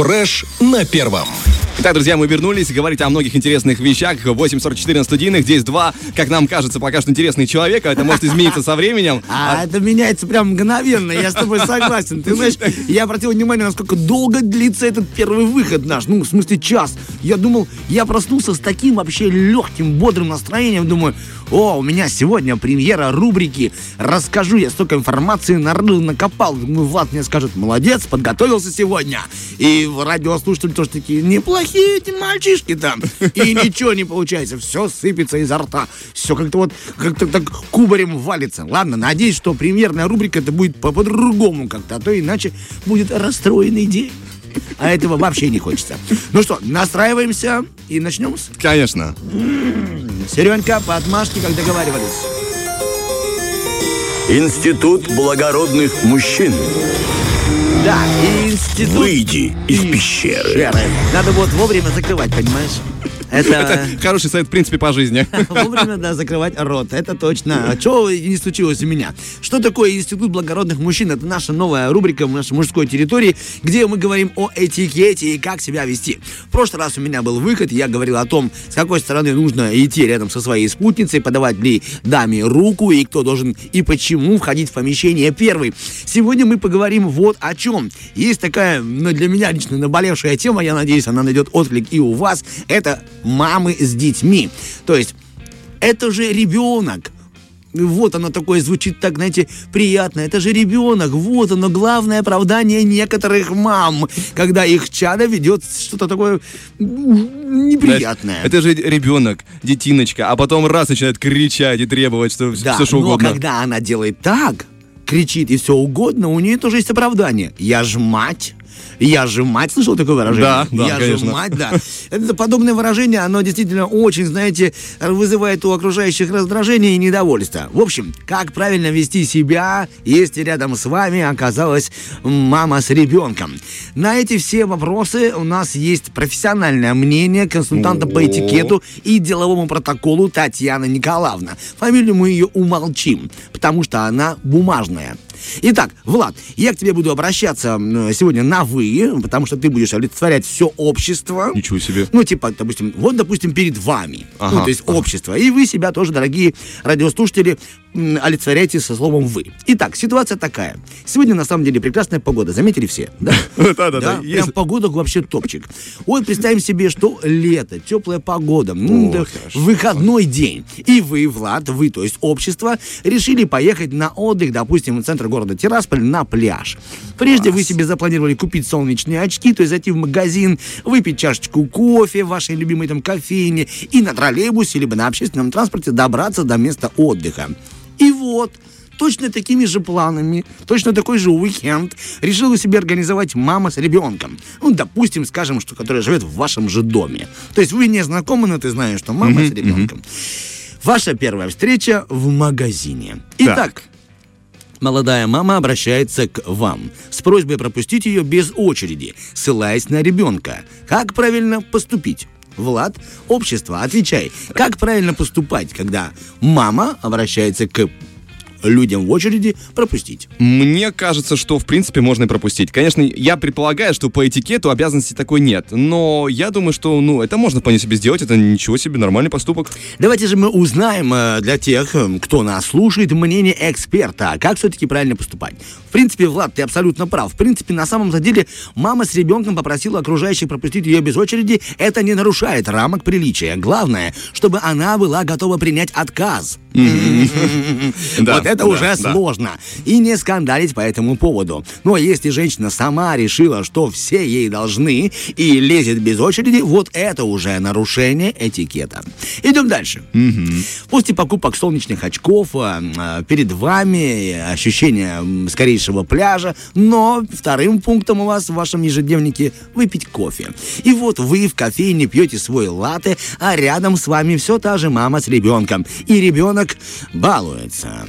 Фреш на первом. Итак, друзья, мы вернулись говорить о многих интересных вещах. 8.44 на студийных. Здесь два, как нам кажется, пока что интересных человека. Это может измениться со временем. А, это меняется прям мгновенно, я с тобой согласен. Ты знаешь, я обратил внимание, насколько долго длится этот первый выход наш. Ну, в смысле, час. Я думал, я проснулся с таким вообще легким, бодрым настроением. Думаю, о, у меня сегодня премьера рубрики. Расскажу я столько информации нарыл, накопал. Думаю, Влад мне скажет, молодец, подготовился сегодня. И радиослушатели тоже такие, неплохие эти мальчишки там. И ничего не получается, все сыпется изо рта. Все как-то вот, как-то так кубарем валится. Ладно, надеюсь, что премьерная рубрика это будет по- по-другому как-то, а то иначе будет расстроенный день. А этого вообще не хочется. Ну что, настраиваемся и начнем с Конечно. Серенька по отмашке, как договаривались. Институт благородных мужчин. Да, институт Выйди из пещеры. Пещеры. Надо вот вовремя закрывать, понимаешь? Это... Это хороший совет, в принципе, по жизни. Вовремя, да, закрывать рот, это точно. А Чего не случилось у меня? Что такое Институт благородных мужчин? Это наша новая рубрика в нашей мужской территории, где мы говорим о этикете и как себя вести. В прошлый раз у меня был выход, я говорил о том, с какой стороны нужно идти рядом со своей спутницей, подавать ли даме руку, и кто должен и почему входить в помещение первый. Сегодня мы поговорим вот о чем. Есть такая, ну, для меня лично наболевшая тема, я надеюсь, она найдет отклик и у вас. Это мамы с детьми. То есть это же ребенок. Вот оно такое звучит так, знаете, приятно. Это же ребенок. Вот оно главное оправдание некоторых мам, когда их чадо ведет что-то такое неприятное. Знаешь, Это же ребенок, детиночка, а потом раз начинает кричать и требовать, что да, все что но угодно. когда она делает так, кричит и все угодно, у нее тоже есть оправдание. Я ж мать. Я же мать, слышал такое выражение? Да, да, Я конечно. же мать, да. Это подобное выражение, оно действительно очень, знаете, вызывает у окружающих раздражение и недовольство. В общем, как правильно вести себя, если рядом с вами оказалась мама с ребенком? На эти все вопросы у нас есть профессиональное мнение консультанта по этикету и деловому протоколу Татьяна Николаевна. Фамилию мы ее умолчим, потому что она бумажная. Итак, Влад, я к тебе буду обращаться сегодня на «вы», потому что ты будешь олицетворять все общество. Ничего себе. Ну, типа, допустим, вот, допустим, перед вами. Ага, ну, то есть общество. И вы себя тоже, дорогие радиослушатели, м, олицетворяете со словом «вы». Итак, ситуация такая. Сегодня, на самом деле, прекрасная погода. Заметили все? Да? Да-да-да. Да, прям погода вообще топчик. Вот представим себе, что лето, теплая погода, да, выходной день. И вы, Влад, вы, то есть общество, решили поехать на отдых, допустим, в центр города Тирасполь на пляж. Прежде вы себе запланировали купить солнечные очки, то есть зайти в магазин, выпить чашечку кофе в вашей любимой там кофейне и на троллейбусе либо на общественном транспорте добраться до места отдыха. И вот, точно такими же планами, точно такой же уикенд решила себе организовать мама с ребенком. Ну, допустим, скажем, что которая живет в вашем же доме. То есть вы не знакомы, но ты знаешь, что мама с ребенком. Ваша первая встреча в магазине. Итак, молодая мама обращается к вам с просьбой пропустить ее без очереди, ссылаясь на ребенка. Как правильно поступить? Влад, общество, отвечай. Как правильно поступать, когда мама обращается к людям в очереди пропустить? Мне кажется, что в принципе можно и пропустить. Конечно, я предполагаю, что по этикету обязанности такой нет. Но я думаю, что ну это можно вполне себе сделать. Это ничего себе, нормальный поступок. Давайте же мы узнаем э, для тех, э, кто нас слушает, мнение эксперта, как все-таки правильно поступать. В принципе, Влад, ты абсолютно прав. В принципе, на самом деле, мама с ребенком попросила окружающих пропустить ее без очереди. Это не нарушает рамок приличия. Главное, чтобы она была готова принять отказ. Вот это уже сложно. И не скандалить по этому поводу. Но если женщина сама решила, что все ей должны и лезет без очереди, вот это уже нарушение этикета. Идем дальше. После покупок солнечных очков а, а, перед вами ощущение скорейшего пляжа, но вторым пунктом у вас в вашем ежедневнике выпить кофе. И вот вы в кофейне пьете свой латте, а рядом с вами все та же мама с ребенком. И ребенок балуется.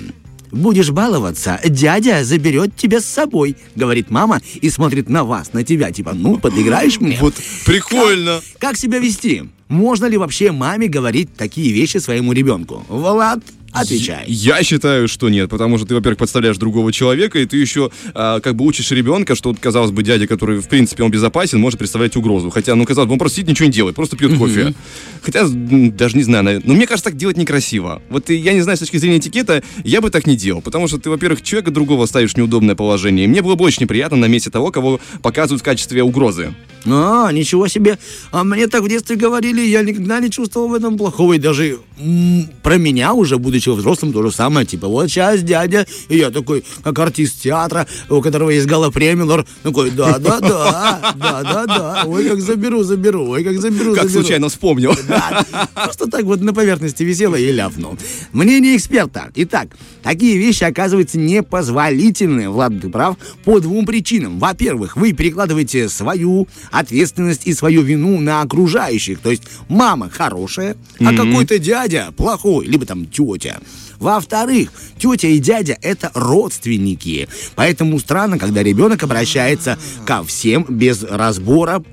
Будешь баловаться, дядя заберет тебя с собой, говорит мама и смотрит на вас, на тебя, типа, ну, подыграешь мне? Вот прикольно. Как себя вести? Можно ли вообще маме говорить такие вещи своему ребенку? Влад, Отвечай. Я считаю, что нет, потому что ты, во-первых, подставляешь другого человека, и ты еще а, как бы учишь ребенка, что, казалось бы, дядя, который, в принципе, он безопасен, может представлять угрозу. Хотя, ну, казалось бы, он просто сидит, ничего не делает, просто пьет кофе. Хотя, м, даже не знаю, наверное, но мне кажется, так делать некрасиво. Вот я не знаю, с точки зрения этикета, я бы так не делал, потому что ты, во-первых, человека другого ставишь в неудобное положение. И мне было бы очень неприятно на месте того, кого показывают в качестве угрозы. А, ничего себе. А мне так в детстве говорили, я никогда не чувствовал в этом плохого. И даже м, про меня уже, будучи взрослым, то же самое. Типа, вот сейчас дядя, и я такой, как артист театра, у которого есть гала-премиер, такой, да-да-да, да-да-да, ой, как заберу, заберу, ой, как заберу, Как заберу. случайно вспомнил. Да, просто так вот на поверхности висело и ляпнул. Мнение эксперта. Итак, такие вещи оказываются непозволительны, Влад, ты прав, по двум причинам. Во-первых, вы перекладываете свою ответственность и свою вину на окружающих. То есть мама хорошая, а какой-то дядя плохой, либо там тетя. Во-вторых, тетя и дядя – это родственники. Поэтому странно, когда ребенок обращается ко всем без разбора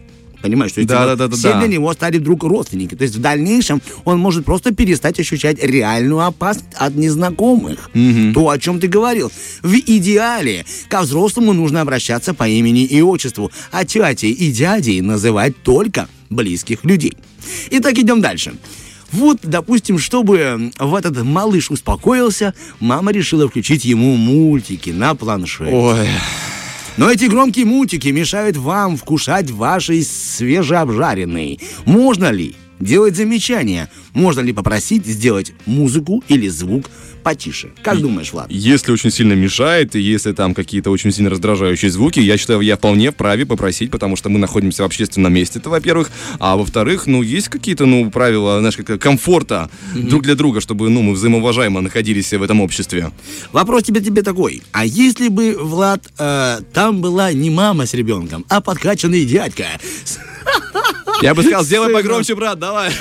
Понимаешь, что эти Да, вот да, да, да, все да. для него стали вдруг родственники. То есть в дальнейшем он может просто перестать ощущать реальную опасность от незнакомых. То, о чем ты говорил. В идеале ко взрослому нужно обращаться по имени и отчеству, а тетей и дядей называть только близких людей. Итак, идем дальше. Вот, допустим, чтобы в этот малыш успокоился, мама решила включить ему мультики на планшет. Ой. Но эти громкие мультики мешают вам вкушать вашей свежеобжаренной. Можно ли делать замечания? Можно ли попросить сделать музыку или звук потише? Как думаешь, Влад? Если очень сильно мешает, и если там какие-то очень сильно раздражающие звуки, я считаю, я вполне вправе попросить, потому что мы находимся в общественном месте, это во-первых. А во-вторых, ну, есть какие-то, ну, правила, знаешь, как комфорта друг для друга, чтобы, ну, мы взаимоуважаемо находились в этом обществе. Вопрос тебе тебе такой. А если бы, Влад, э, там была не мама с ребенком, а подкачанный дядька? Я бы сказал, сделай погромче, брат, давай.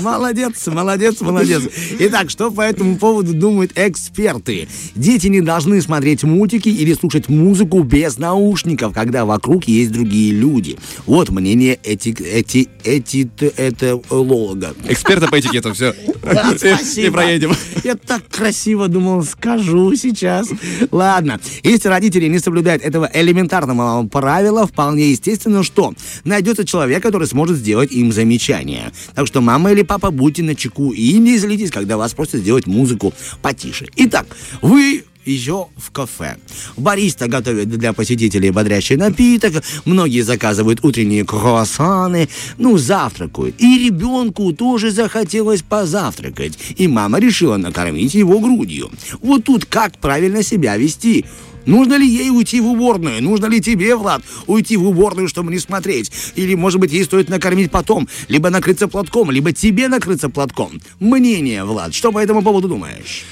Молодец, молодец, молодец. Итак, что по этому поводу думают эксперты? Дети не должны смотреть мультики или слушать музыку без наушников, когда вокруг есть другие люди. Вот мнение эти, эти, эти, это лолога. Эксперта по этикету, все. И Спасибо. проедем. Я так красиво думал, скажу сейчас. Ладно. Если родители не соблюдают этого элементарного правила, вполне естественно, что найдется человек, который сможет сделать им замечание. Так что мама или папа, будьте на чеку и не злитесь, когда вас просят сделать музыку потише. Итак, вы еще в кафе. Бариста готовит для посетителей бодрящий напиток, многие заказывают утренние круассаны, ну, завтракают. И ребенку тоже захотелось позавтракать, и мама решила накормить его грудью. Вот тут как правильно себя вести? Нужно ли ей уйти в уборную? Нужно ли тебе, Влад, уйти в уборную, чтобы не смотреть? Или, может быть, ей стоит накормить потом, либо накрыться платком, либо тебе накрыться платком? Мнение, Влад, что по этому поводу думаешь?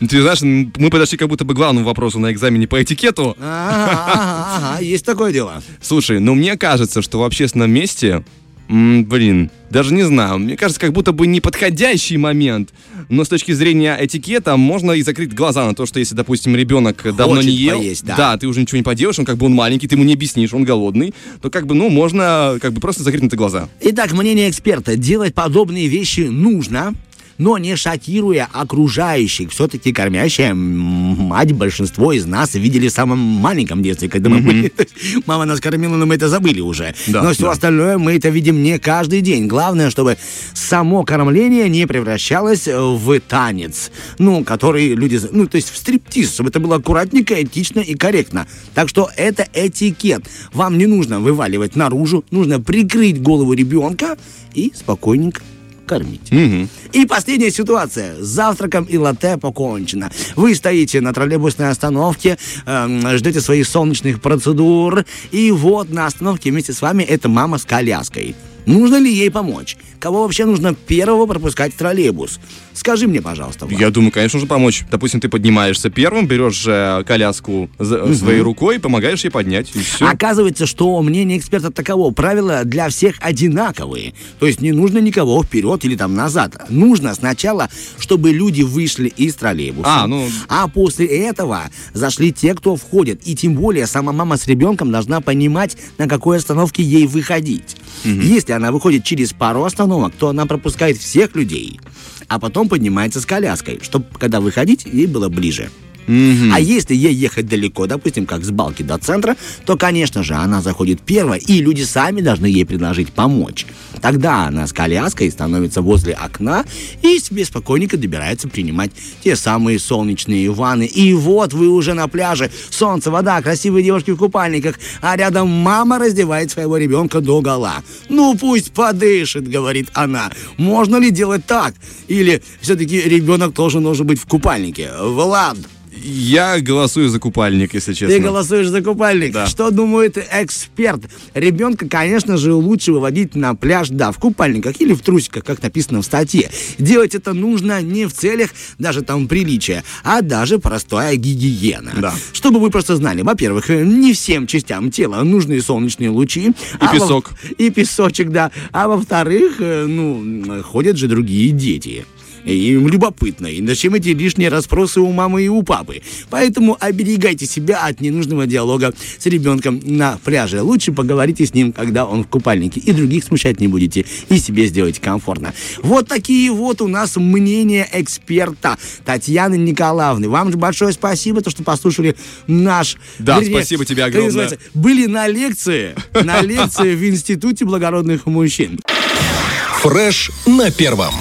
Ты знаешь, мы подошли как будто бы к главному вопросу на экзамене по этикету. Ага, ага, ага, есть такое дело. Слушай, ну мне кажется, что в общественном месте, м, блин, даже не знаю, мне кажется, как будто бы неподходящий момент. Но с точки зрения этикета можно и закрыть глаза на то, что если, допустим, ребенок давно не ел, поесть, да. ты уже ничего не поделаешь, он как бы он маленький, ты ему не объяснишь, он голодный, то как бы, ну, можно как бы просто закрыть на это глаза. Итак, мнение эксперта. Делать подобные вещи нужно, но не шокируя окружающих. Все-таки кормящая мать большинство из нас видели в самом маленьком детстве, когда мы были. Мама нас кормила, но мы это забыли уже. Но все остальное мы это видим не каждый день. Главное, чтобы само кормление не превращалось в танец. Ну, который люди... Ну, то есть в стриптиз, чтобы это было аккуратненько, этично и корректно. Так что это этикет. Вам не нужно вываливать наружу, нужно прикрыть голову ребенка и спокойненько кормить. И последняя ситуация. С завтраком и латте покончено. Вы стоите на троллейбусной остановке, эм, ждете своих солнечных процедур, и вот на остановке вместе с вами эта мама с коляской. Нужно ли ей помочь? Кого вообще нужно первого пропускать в троллейбус? Скажи мне, пожалуйста. Влад. Я думаю, конечно, нужно помочь. Допустим, ты поднимаешься первым, берешь э, коляску своей рукой, помогаешь ей поднять, и все. Оказывается, что мнение эксперта таково. Правила для всех одинаковые. То есть не нужно никого вперед или там назад. Нужно сначала, чтобы люди вышли из троллейбуса. А, ну- А после этого зашли те, кто входит. И тем более сама мама с ребенком должна понимать, на какой остановке ей выходить. Если она выходит через пару остановок, то она пропускает всех людей, а потом поднимается с коляской, чтобы, когда выходить, ей было ближе. А если ей ехать далеко, допустим, как с балки до центра, то, конечно же, она заходит первой, и люди сами должны ей предложить помочь. Тогда она с коляской становится возле окна и себе спокойненько добирается принимать те самые солнечные ванны. И вот вы уже на пляже. Солнце, вода, красивые девушки в купальниках, а рядом мама раздевает своего ребенка до гола. Ну, пусть подышит, говорит она. Можно ли делать так? Или все-таки ребенок тоже должен быть в купальнике? Влад, Я голосую за купальник, если честно. ты голосуешь за купальник. Да. Что думает эксперт? Ребенка, конечно же, лучше выводить на пляж, да, в купальниках или в трусиках, как написано в статье. Делать это нужно не в целях даже там приличия, а даже простая гигиена. Да. Чтобы вы просто знали, во-первых, не всем частям тела нужны солнечные лучи. И песок. И песочек, да. А во-вторых, э, ну, ходят же другие дети. И Им любопытно. И зачем эти лишние расспросы у мамы и у папы? Поэтому оберегайте себя от ненужного диалога с ребенком на пляже. Лучше поговорите с ним, когда он в купальнике. И других смущать не будете. И себе сделайте комфортно. Вот такие вот у нас мнения эксперта Татьяны Николаевны. Вам же большое спасибо, то, что послушали наш... Да, вернее, спасибо тебе огромное. Были на лекции, на лекции в Институте благородных мужчин. Фреш на первом.